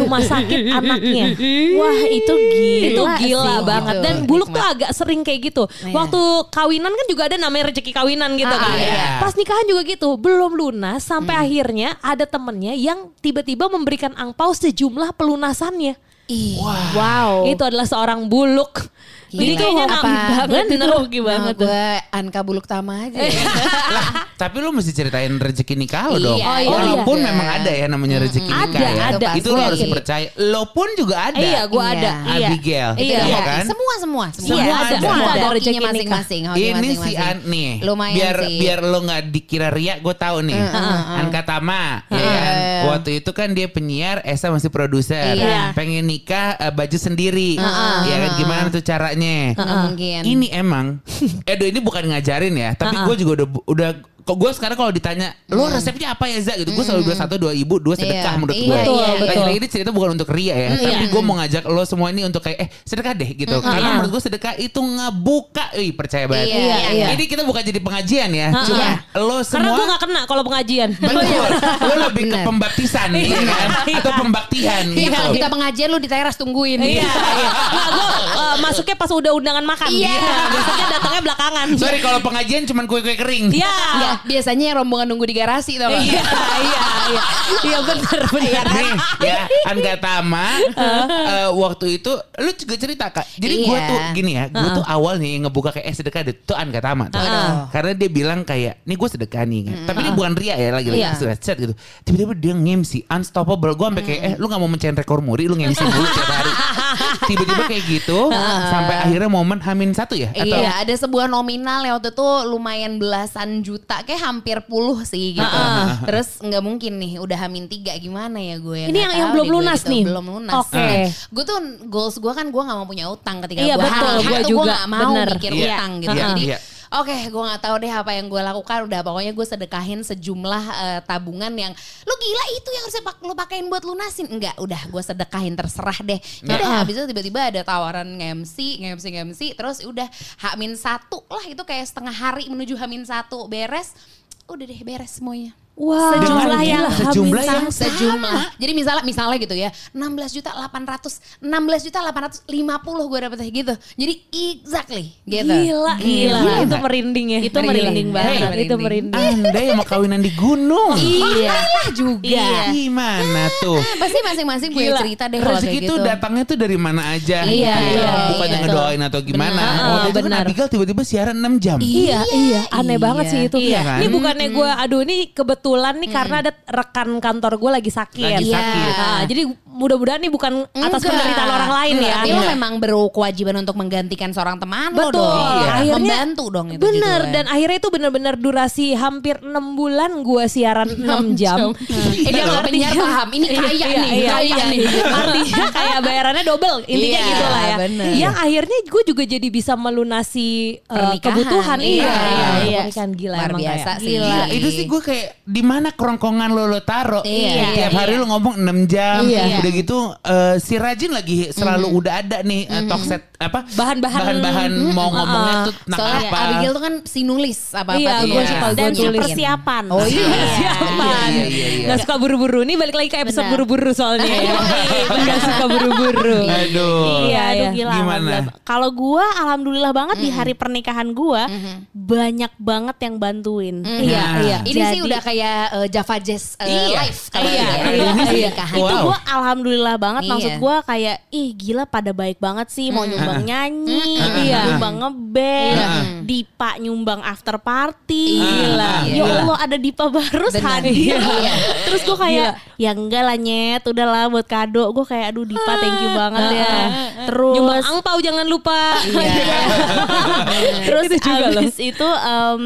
rumah sakit anaknya. Wah itu gila itu gila sih, banget. gitu. Dan Buluk tuh agak sering kayak gitu. Iya. Waktu kawinan kan juga ada namanya rezeki kawinan gitu Ah, kan. iya. Pas nikahan juga gitu. Belum lunas sampai akhirnya ada temennya yang tiba-tiba memberikan angpau sejumlah pelunasannya. Ih. Wow. Itu adalah seorang Buluk. Jadi kayaknya Apa? banget Bener, itu. hoki banget tuh. gue Anka Buluk Tama aja. ya. lah, tapi lu mesti ceritain rezeki nikah lo dong. Iya, oh iya. Walaupun iya. memang ada ya namanya rezeki Ada, nikah ya. ada. Itu lo harus percaya. Lo pun juga ada. Iya, gua ada. Iya. Abigail. Iya. Iya kan? Semua semua Semua semua ada. semua ada ada rezeki masing-masing. Ini si masing-masing. An nih. Lumayan biar sih. biar lo nggak dikira ria, gue tahu nih. Anka Tama, ya kan? Waktu itu kan dia penyiar, Esa masih produser. Iya. Pengen nikah eh, baju sendiri. Ya kan gimana tuh caranya? Nggak mungkin. Ini emang, Edo ini bukan ngajarin ya, tapi gue juga udah udah kok gue sekarang kalau ditanya lo resepnya apa ya Za gitu gue selalu bilang satu dua ibu dua sedekah Iya. menurut Iya, gue iya, betul. lagi-lagi ini cerita bukan untuk ria ya tapi gue mau ngajak lo semua ini untuk kayak eh sedekah deh gitu karena menurut gue sedekah itu ngebuka Wih percaya banget Iya, iya. ini kita bukan jadi pengajian ya cuma lo Karena semua gue gak kena kalau pengajian. Betul. Lo lebih ke pembaptisan ya kan? Atau pembaktian Iya, gitu. kalau kita pengajian lu di teras tungguin. Iya, iya. Nah, gue masuknya pas udah undangan makan. Iya. Nah, biasanya datangnya belakangan. Sorry kalau pengajian cuma kue-kue kering. Iya. Biasanya yang rombongan nunggu di garasi tau gak? Iya, iya, iya. Iya benar, benar. Nih ya Angga Tama eh, Waktu itu Lu juga cerita kak Jadi gue Iya. tuh gini ya Gue tuh awal nih ngebuka kayak eh sedekah deh Tuh Angga Tama tuh. Karena dia bilang kayak Nih gue sedekah nih kan. Tapi ini bukan ria ya Lagi-lagi Iya. sudah set gitu Tiba-tiba dia nge-MC Unstoppable Gue sampai kayak Eh lu gak mau mencain rekor muri Lu nge-MC dulu tiap hari Tiba-tiba kayak gitu Sampai akhirnya momen Hamin satu ya Atau Iya, ada sebuah nominal yang waktu itu lumayan belasan juta, kayak hampir puluh sih gitu. Terus nggak mungkin nih, udah hamin tiga gimana ya gue? Ini yang- yang belum lunas gitu. nih? Belum lunas. Oke. Nah, gue tuh goals gue kan gue nggak mau punya utang ketika Iya, gue betul, hari gue tuh juga, gue nggak mau bener. mikir Iya, utang gitu. iya, Jadi iya. Oke, gue nggak tahu deh apa yang gue lakukan. Udah pokoknya gue sedekahin sejumlah eh, tabungan yang lu gila itu yang harusnya pak- lu pakein buat lunasin. Enggak, udah gue sedekahin terserah deh. Ya Udah habis itu tiba-tiba ada tawaran nge-MC, nge-MC, nge-MC. Terus udah Hamin satu lah itu kayak setengah hari menuju Hamin satu beres. Udah deh beres semuanya. Wah, Sejumlah yang sejumlah yang sejumlah. Jadi misalnya misalnya gitu ya, 16 juta 800, 16 juta 850 gue dapetnya gitu. Jadi exactly gitu. Gila, gila. Gila. Itu merinding ya. Itu merinding banget. Hey, itu merinding. Anda yang mau kawinan di gunung. Iya juga. Iya. Gimana tuh? Ah, Pasti masing-masing punya cerita deh kalau Rezeki kayak gitu. tuh datangnya tuh dari mana aja. Iya, iya, Bukannya iya. ngedoain atau gimana. Benar. Waktu itu kan. Abigail tiba-tiba siaran 6 jam. Iya, iya, aneh iya. banget sih itu. Iya kan? Ini bukannya gue, aduh ini kebetulan nih karena ada rekan kantor gue lagi sakit. Lagi Iya. sakit. Nah, jadi mudah-mudahan nih bukan atas Enggak. penderitaan orang lain ya. Tapi lo memang berkewajiban untuk menggantikan seorang teman lo Betul. dong. Iya. Akhirnya Membantu dong itu Bener juga. dan akhirnya itu bener-bener durasi hampir 6 bulan gue siaran 6 jam. Eh, dia kalau penyiar paham, ini kaya Iya, nih, iya, kaya iya. nih. Artinya kayak bayarannya double intinya Iya, gitu lah ya. bener. Yang akhirnya gue juga jadi bisa melunasi uh, Pernikahan. kebutuhan Iya, iya, iya, iya. iya. Kan gila Luar emang biasa kayak. sih. Iya, itu sih gue kayak di mana kerongkongan lo lo taro. Iya, Tiap hari lo ngomong 6 jam. Iya. Udah gitu eh, si Rajin lagi selalu udah ada nih eh, talk set apa Bahan-bahan. bahan-bahan mau ngomongnya tuh tentang Soalnya apa. Abigail tuh kan si nulis apa-apa Iya, tuh. gue Iya. suka Dan gue si tulis. persiapan. Oh iya. Persiapan. Iya, iya, iya. Gak suka buru-buru. Ini balik lagi ke episode buru-buru soalnya ya. Gak suka buru-buru. Aduh. Iya, aduh iya. gila. Gimana? Kalau gua alhamdulillah banget di hari pernikahan gua banyak banget yang bantuin. Iya, Nah. iya. Ini sih udah kayak eh, Java Jazz eh, Iya. live kalau Iya, gitu ya. iya, iya. Wow. Itu gua alhamdulillah banget Iya. maksud gua kayak ih gila pada baik banget sih mau nyumbang nyanyi, Iya. nyumbang ngeband, Dipa nyumbang after party. Gila. Ya. Allah ada Dipa baru hadir. Iya. Terus gua kayak ya enggak lah nyet, udahlah buat kado. Gua kayak aduh Dipa thank you banget ya. Terus Nyumbang angpau jangan lupa. Iya. Terus Itu juga loh. abis itu em,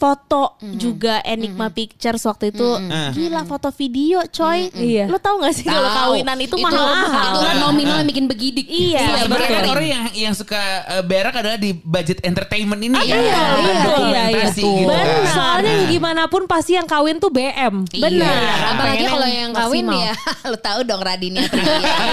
foto juga Enigma Pictures waktu itu gila foto video coy. Iya. Lo tau gak sih kalau kawinan itu, mahal Itu kan nominal yang bikin begidik. Iya, Sebenarnya kan orang yang yang suka eh, berak adalah di budget entertainment ini iya, ya. iya, iya, dokumentasi iya, gitu Benar. kan. Soalnya gimana pun pasti yang kawin tuh BM. Iya. Benar. Apalagi Pengennya kalau yang kawin maksimal. ya, lu tahu dong tuh.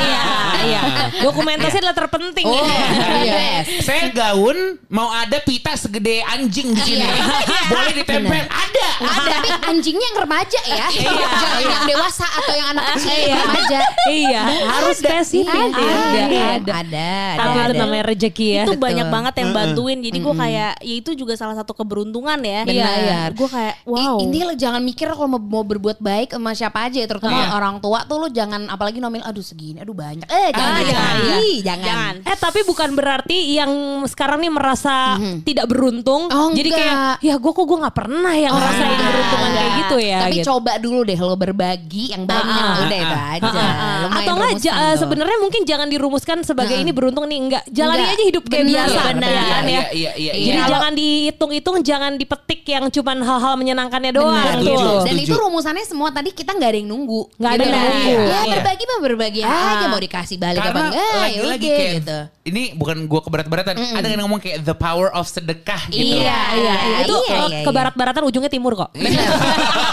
Iya, iya. Dokumentasi adalah terpenting. Oh, ya. yes. Saya gaun mau ada pita segede anjing di sini. Boleh ditempel? Ada. Ada, tapi anjingnya yang remaja ya. Jangan yang dewasa atau yang anak kecil yang remaja. Iya, harus spesifik. Ada, Ada, ada, ada. Tapi ada. itu namanya rezeki ya. itu banyak banget yang bantuin jadi gue kayak ya itu juga salah satu keberuntungan ya Benar. gue kayak wow Intinya lo jangan mikir kalau mau, mau berbuat baik sama siapa aja ya, terutama orang tua tuh lo jangan apalagi nomil aduh segini, aduh banyak. Eh jangan, Ah, jangan, iya. Ih, jangan. Jangan. Eh tapi bukan berarti yang sekarang nih merasa tidak beruntung. Oh, jadi enggak. kayak ya gue kok gue nggak pernah yang ngerasain enggak. keberuntungan kayak gitu ya. Tapi gitu. coba dulu deh lo berbagi yang banyak, Ah, ah, udah itu aja. Lumayan Atau enggak ja- tuh. sebenarnya mungkin jangan dirumuskan sebagai ini beruntung nih enggak. Jalani Enggak. aja hidup kayak biasa benar. ya kan ya. Iya, iya, iya, Jadi iya. jangan dihitung-hitung, jangan dipetik yang cuman hal-hal menyenangkannya doang Benar, tuh. Betul. Dan itu rumusannya semua tadi kita nggak ada yang nunggu. Nggak ada yang kan? nunggu. Ya Iya. berbagi mah berbagi aja mau dikasih balik apa enggak ya lagi-lagi gitu. ini bukan gua keberat-beratan. Ada yang ngomong kayak the power of sedekah gitu. Iya, Iya, iya. Itu iya, iya, ke iya. barat-baratan ujungnya timur kok. Benar.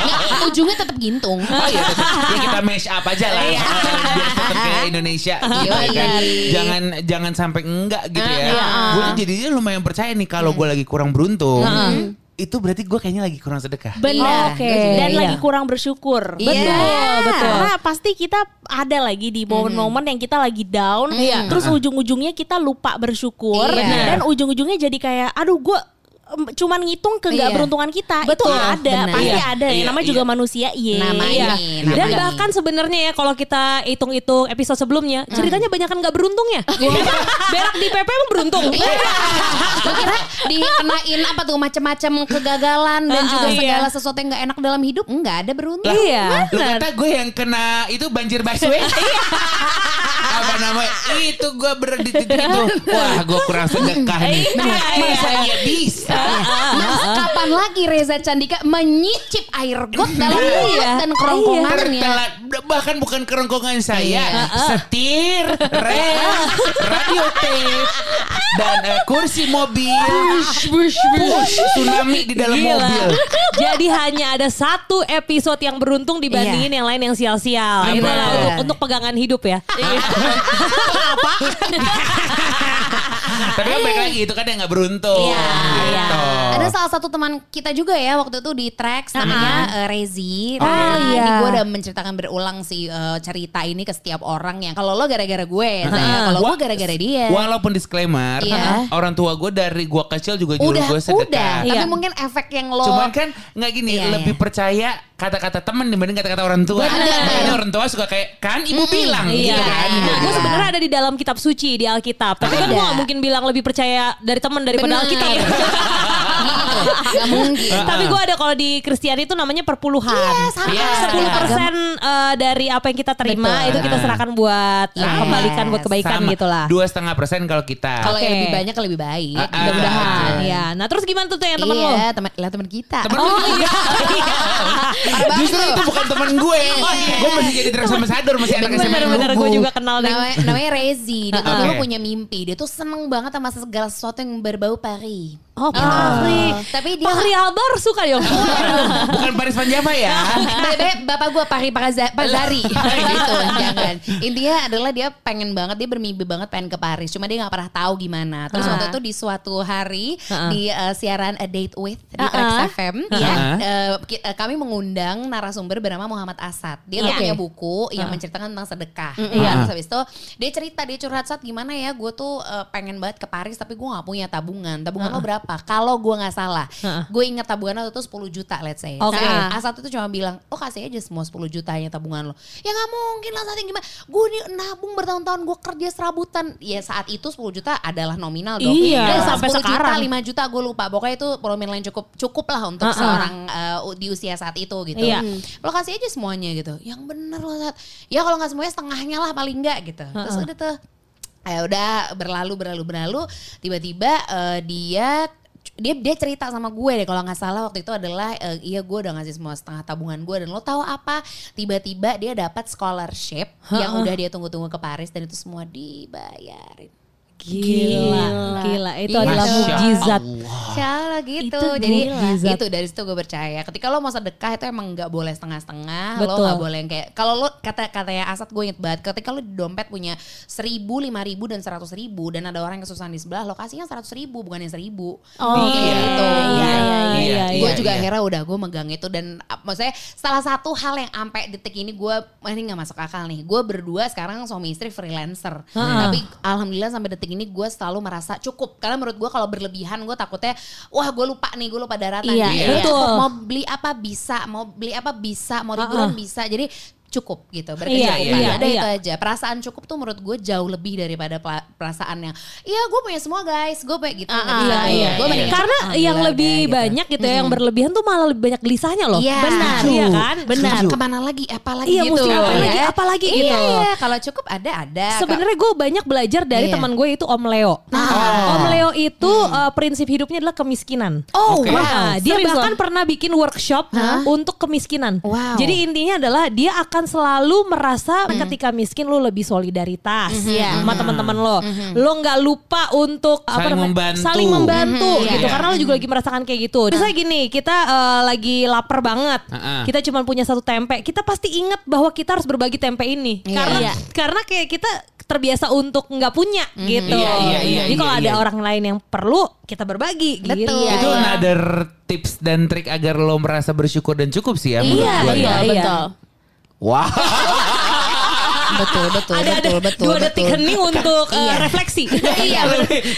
Nggak, ujungnya tetap gintung. Oh iya, tetap. ya kita mash up aja lah. Iya. Biar tetap kayak Indonesia gitu ya kan. Jangan jangan sampai enggak gitu ya. Gue tuh jadinya lumayan percaya nih kalau gue lagi kurang beruntung. Itu berarti gue kayaknya lagi kurang sedekah. benar Oke, dan iya. lagi kurang bersyukur Iya. betul betul. karena pasti kita ada lagi di momen-momen yang kita lagi down Iya. terus ujung-ujungnya kita lupa bersyukur Iya. dan ujung-ujungnya jadi kayak aduh gue cuman ngitung ke nggak Iya. beruntungan kita Betul. itu ada Benar. pasti Iya. ada Iya, namanya iya. juga manusia iya Namanya Iya. nih, Dan namanya. bahkan sebenarnya ya kalau kita hitung-hitung episode sebelumnya, ceritanya banyak kan nggak beruntungnya. Berak di PP emang beruntung. Iya. Gue kira dikenain apa tuh macam-macam kegagalan dan juga Iya. segala sesuatu yang gak enak dalam hidup nggak ada beruntung. Iya. Lu kata gue yang kena itu banjir busway? Apa namanya? Itu gue berada di titik itu. Wah, gue kurang sedekah nih. Masa iya bisa? Mas, kapan lagi Reza Candika menyicip air got dalam mulut dan kerongkongannya? Tertelat, bahkan bukan kerongkongan saya, Iya. setir, rem, radio tape, dan eh, kursi mobil, push, tsunami di dalam Gila. mobil. Jadi hanya ada satu episode yang beruntung dibandingin yang lain yang sial-sial. Iya. Itu lah Benar. untuk, untuk pegangan hidup ya. Tapi kan balik lagi itu kan yang gak beruntung. Iya, gitu. Ada salah satu teman kita juga ya waktu itu di tracks namanya eh, Rezi. Oh, Nah, iya. ini gue udah menceritakan berulang sih eh, cerita ini ke setiap orang yang kalau lo gara-gara gue, ya, saya. kalau gue gara-gara dia. Walaupun disclaimer, Iya. orang tua gue dari gue kecil juga udah, gue sedekah. udah. Tapi Iya. mungkin efek yang lo Cuman kan nggak gini, Iya, lebih iya. percaya kata-kata teman dibanding kata-kata orang tua. Orang tua suka kayak kan ibu bilang Iya, gitu kan. nah, gue Iya. sebenarnya ada di dalam kitab suci di Alkitab. Tapi kan gue gak mungkin bilang lebih percaya dari teman daripada Bener. Alkitab. gitu. Gak mungkin. Tapi gue ada kalau di Kristiani itu namanya perpuluhan. Iya, sama. Iya. 10 persen eh, dari apa yang kita terima Betul. itu kita serahkan buat eh, Yes. kembalikan buat kebaikan Sama. gitu lah. Dua setengah persen kalau kita. Kalau yang Oke. lebih banyak lebih baik. Ah, ah. Mudah-mudahan ya. Nah terus gimana tuh tuh yang temen lo? Iya, teman lah teman kita. Temen Oh iya. Justru itu bukan temen gue. Gue masih jadi dress ambassador, masih anak SMA yang Bener-bener gue juga kenal deh. namanya, namanya Rezi. Dia tuh dulu punya mimpi. Dia tuh seneng banget sama segala sesuatu yang berbau Paris. Oh Gitu. Pahri. Tapi dia Pahri Albar suka dong. Bukan Paris Van Java ya. Bebe, bapak gue Pagaza- Pazari. Gitu jangan. Intinya adalah dia pengen banget dia bermimpi banget pengen ke Paris. Cuma dia nggak pernah tahu gimana. Terus waktu itu di suatu hari di uh, siaran A Date With di. Trax FM ya uh, ki- uh, kami mengundang narasumber bernama Muhammad Asad. Dia tuh punya buku yang menceritakan tentang sedekah. Iya. terus habis itu dia cerita dia curhat saat gimana ya? Gue tuh uh, pengen banget ke Paris tapi gue nggak punya tabungan. Tabungan lo berapa kalau gue nggak salah Uh-uh. gue ingat tabungan waktu itu 10 juta let's say Oke. Nah, Asat itu cuma bilang, oh kasih aja semua 10 jutanya tabungan lo. Ya nggak mungkin lah saat gimana. Gue nih nabung bertahun-tahun, gue kerja serabutan. Ya saat itu 10 juta adalah nominal dong. Iya, Dan sampai 10 sekarang. juta, 5 juta gue lupa. Pokoknya itu nominal yang cukup cukup lah untuk Uh-uh. seorang uh, di usia saat itu gitu. Iya. Hmm. Lo kasih aja semuanya gitu. Yang bener lo saat. Ya kalau nggak semuanya setengahnya lah paling nggak gitu. Terus udah tuh. Ya udah berlalu berlalu berlalu. Tiba-tiba eh, dia dia dia cerita sama gue deh kalau nggak salah waktu itu adalah eh, iya gue udah ngasih semua setengah tabungan gue dan lo tahu apa? Tiba-tiba dia dapat scholarship yang udah dia tunggu-tunggu ke Paris dan itu semua dibayarin. Gila, gila. Itu Gitu. adalah Masya mukjizat. Cara gitu. Itu Jadi mukjizat. itu dari situ gue percaya. Ketika lo mau sedekah itu emang nggak boleh setengah-setengah. Lo nggak boleh yang kayak kalau lo kata katanya Asad gue inget banget. Ketika lo di dompet punya seribu, lima ribu dan seratus ribu dan ada orang yang kesusahan di sebelah, lo kasihnya seratus ribu bukan yang seribu. Oh, Kayak gitu. iya, iya, iya, gue iya, juga iya. akhirnya udah gue megang itu dan maksudnya salah satu hal yang sampai detik ini gue ini nggak masuk akal nih. Gue berdua sekarang suami istri freelancer. Tapi alhamdulillah sampai detik ini gue selalu merasa cukup karena menurut gue kalau berlebihan gue takutnya wah gue lupa nih gue lupa daratan. Iya, Jadi betul. Mau beli apa bisa, mau beli apa bisa, mau liburan bisa. Jadi cukup gitu Iya, berkecukupan iya, ada iya. itu aja perasaan cukup tuh menurut gue jauh lebih daripada perasaan yang iya gue punya semua guys gue punya gitu ah, tuh. iya, Gue iya. Karena cukup, yang lebih ada gitu. banyak gitu ya, yang berlebihan tuh malah lebih banyak gelisahnya loh. Iya. Benar, Setuju. iya kan? Benar. Setuju. ke mana lagi apa lagi Iya, gitu apa ya. lagi, apa lagi iya, gitu. iya kalau cukup ada ada Sebenarnya gue banyak belajar dari Iya. teman gue itu Om Leo. Ah. Om Leo itu uh, prinsip hidupnya adalah kemiskinan. oh wow Nah, dia Serius bahkan loh? pernah bikin workshop untuk kemiskinan. Wow. Jadi intinya adalah dia akan selalu merasa ketika miskin lu lebih solidaritas Iya. sama teman-teman lo. Lo nggak lupa untuk apa Saling namanya? membantu. saling membantu Mhm, gitu. iya. Karena lo juga lagi merasakan kayak gitu. Misalnya gini, kita eh, lagi lapar banget. Heeh. Kita cuma punya satu tempe. Kita pasti ingat bahwa kita harus berbagi tempe ini. Iya. Karena Iya. karena kayak kita terbiasa untuk nggak punya gitu. Iya, iya, iya, Jadi kalau iya, ada iya. orang lain yang perlu, kita berbagi Betul. gitu. Iya, itu iya. another tips dan trik agar lo merasa bersyukur dan cukup sih ya menurut Iya, gue iya, ya. iya. Wah. betul betul ada ada betul betul dua detik betul. hening untuk uh, Iya. refleksi. iya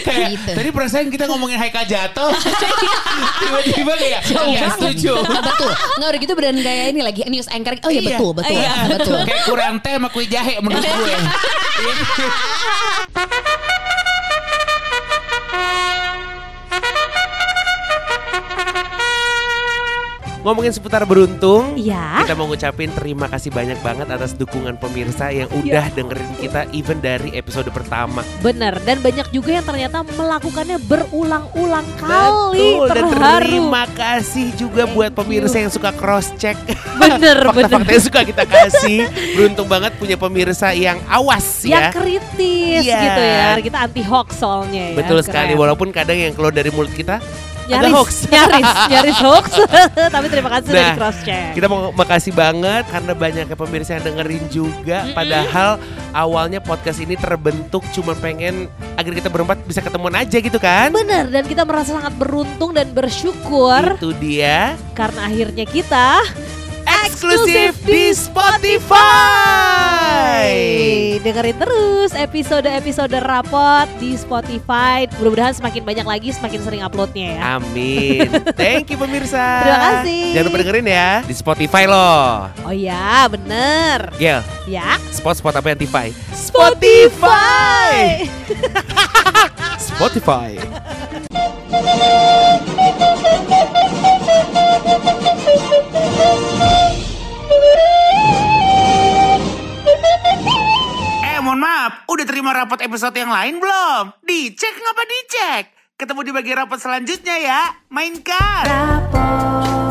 kayak Gitu. tadi perasaan kita ngomongin Haikal jatuh tiba-tiba kayak ya setuju betul nggak udah gitu beneran kayak ini lagi news anchor oh iya Iya. betul betul Iya. betul kayak kurang teh sama kue jahe menurut gue Ngomongin seputar beruntung, Iya. kita mau ngucapin terima kasih banyak banget atas dukungan pemirsa yang udah dengerin kita even dari episode pertama. Bener dan banyak juga yang ternyata melakukannya berulang-ulang kali. Betul, dan Terharu. terima kasih juga buat pemirsa yang suka cross check. Bener Fakta-fakta bener. yang suka kita kasih. Beruntung banget punya pemirsa yang awas Yang ya. kritis Iya. gitu ya. Kita anti hoax soalnya ya. Betul sekali Keren. walaupun kadang yang keluar dari mulut kita nyaris, hoax. nyaris, nyaris hoax. Tapi terima kasih Nah, di cross check. Kita mau makasih banget karena banyaknya pemirsa yang dengerin juga. Padahal awalnya podcast ini terbentuk cuma pengen agar kita berempat bisa ketemuan aja gitu kan. Bener dan kita merasa sangat beruntung dan bersyukur Itu dia karena akhirnya kita eksklusif di Spotify. dengerin terus episode-episode rapot di Spotify. Mudah-mudahan semakin banyak lagi, semakin sering uploadnya ya. Amin. Thank you pemirsa. Terima kasih. Jangan lupa dengerin ya di Spotify loh. Oh ya, bener. Gel, Ya. spot-spot apa yang Spotify? Spotify. Spotify. Eh mohon maaf, udah terima rapot episode yang lain belum? Dicek ngapa dicek? Ketemu di bagian rapot selanjutnya ya. Mainkan. Rapot.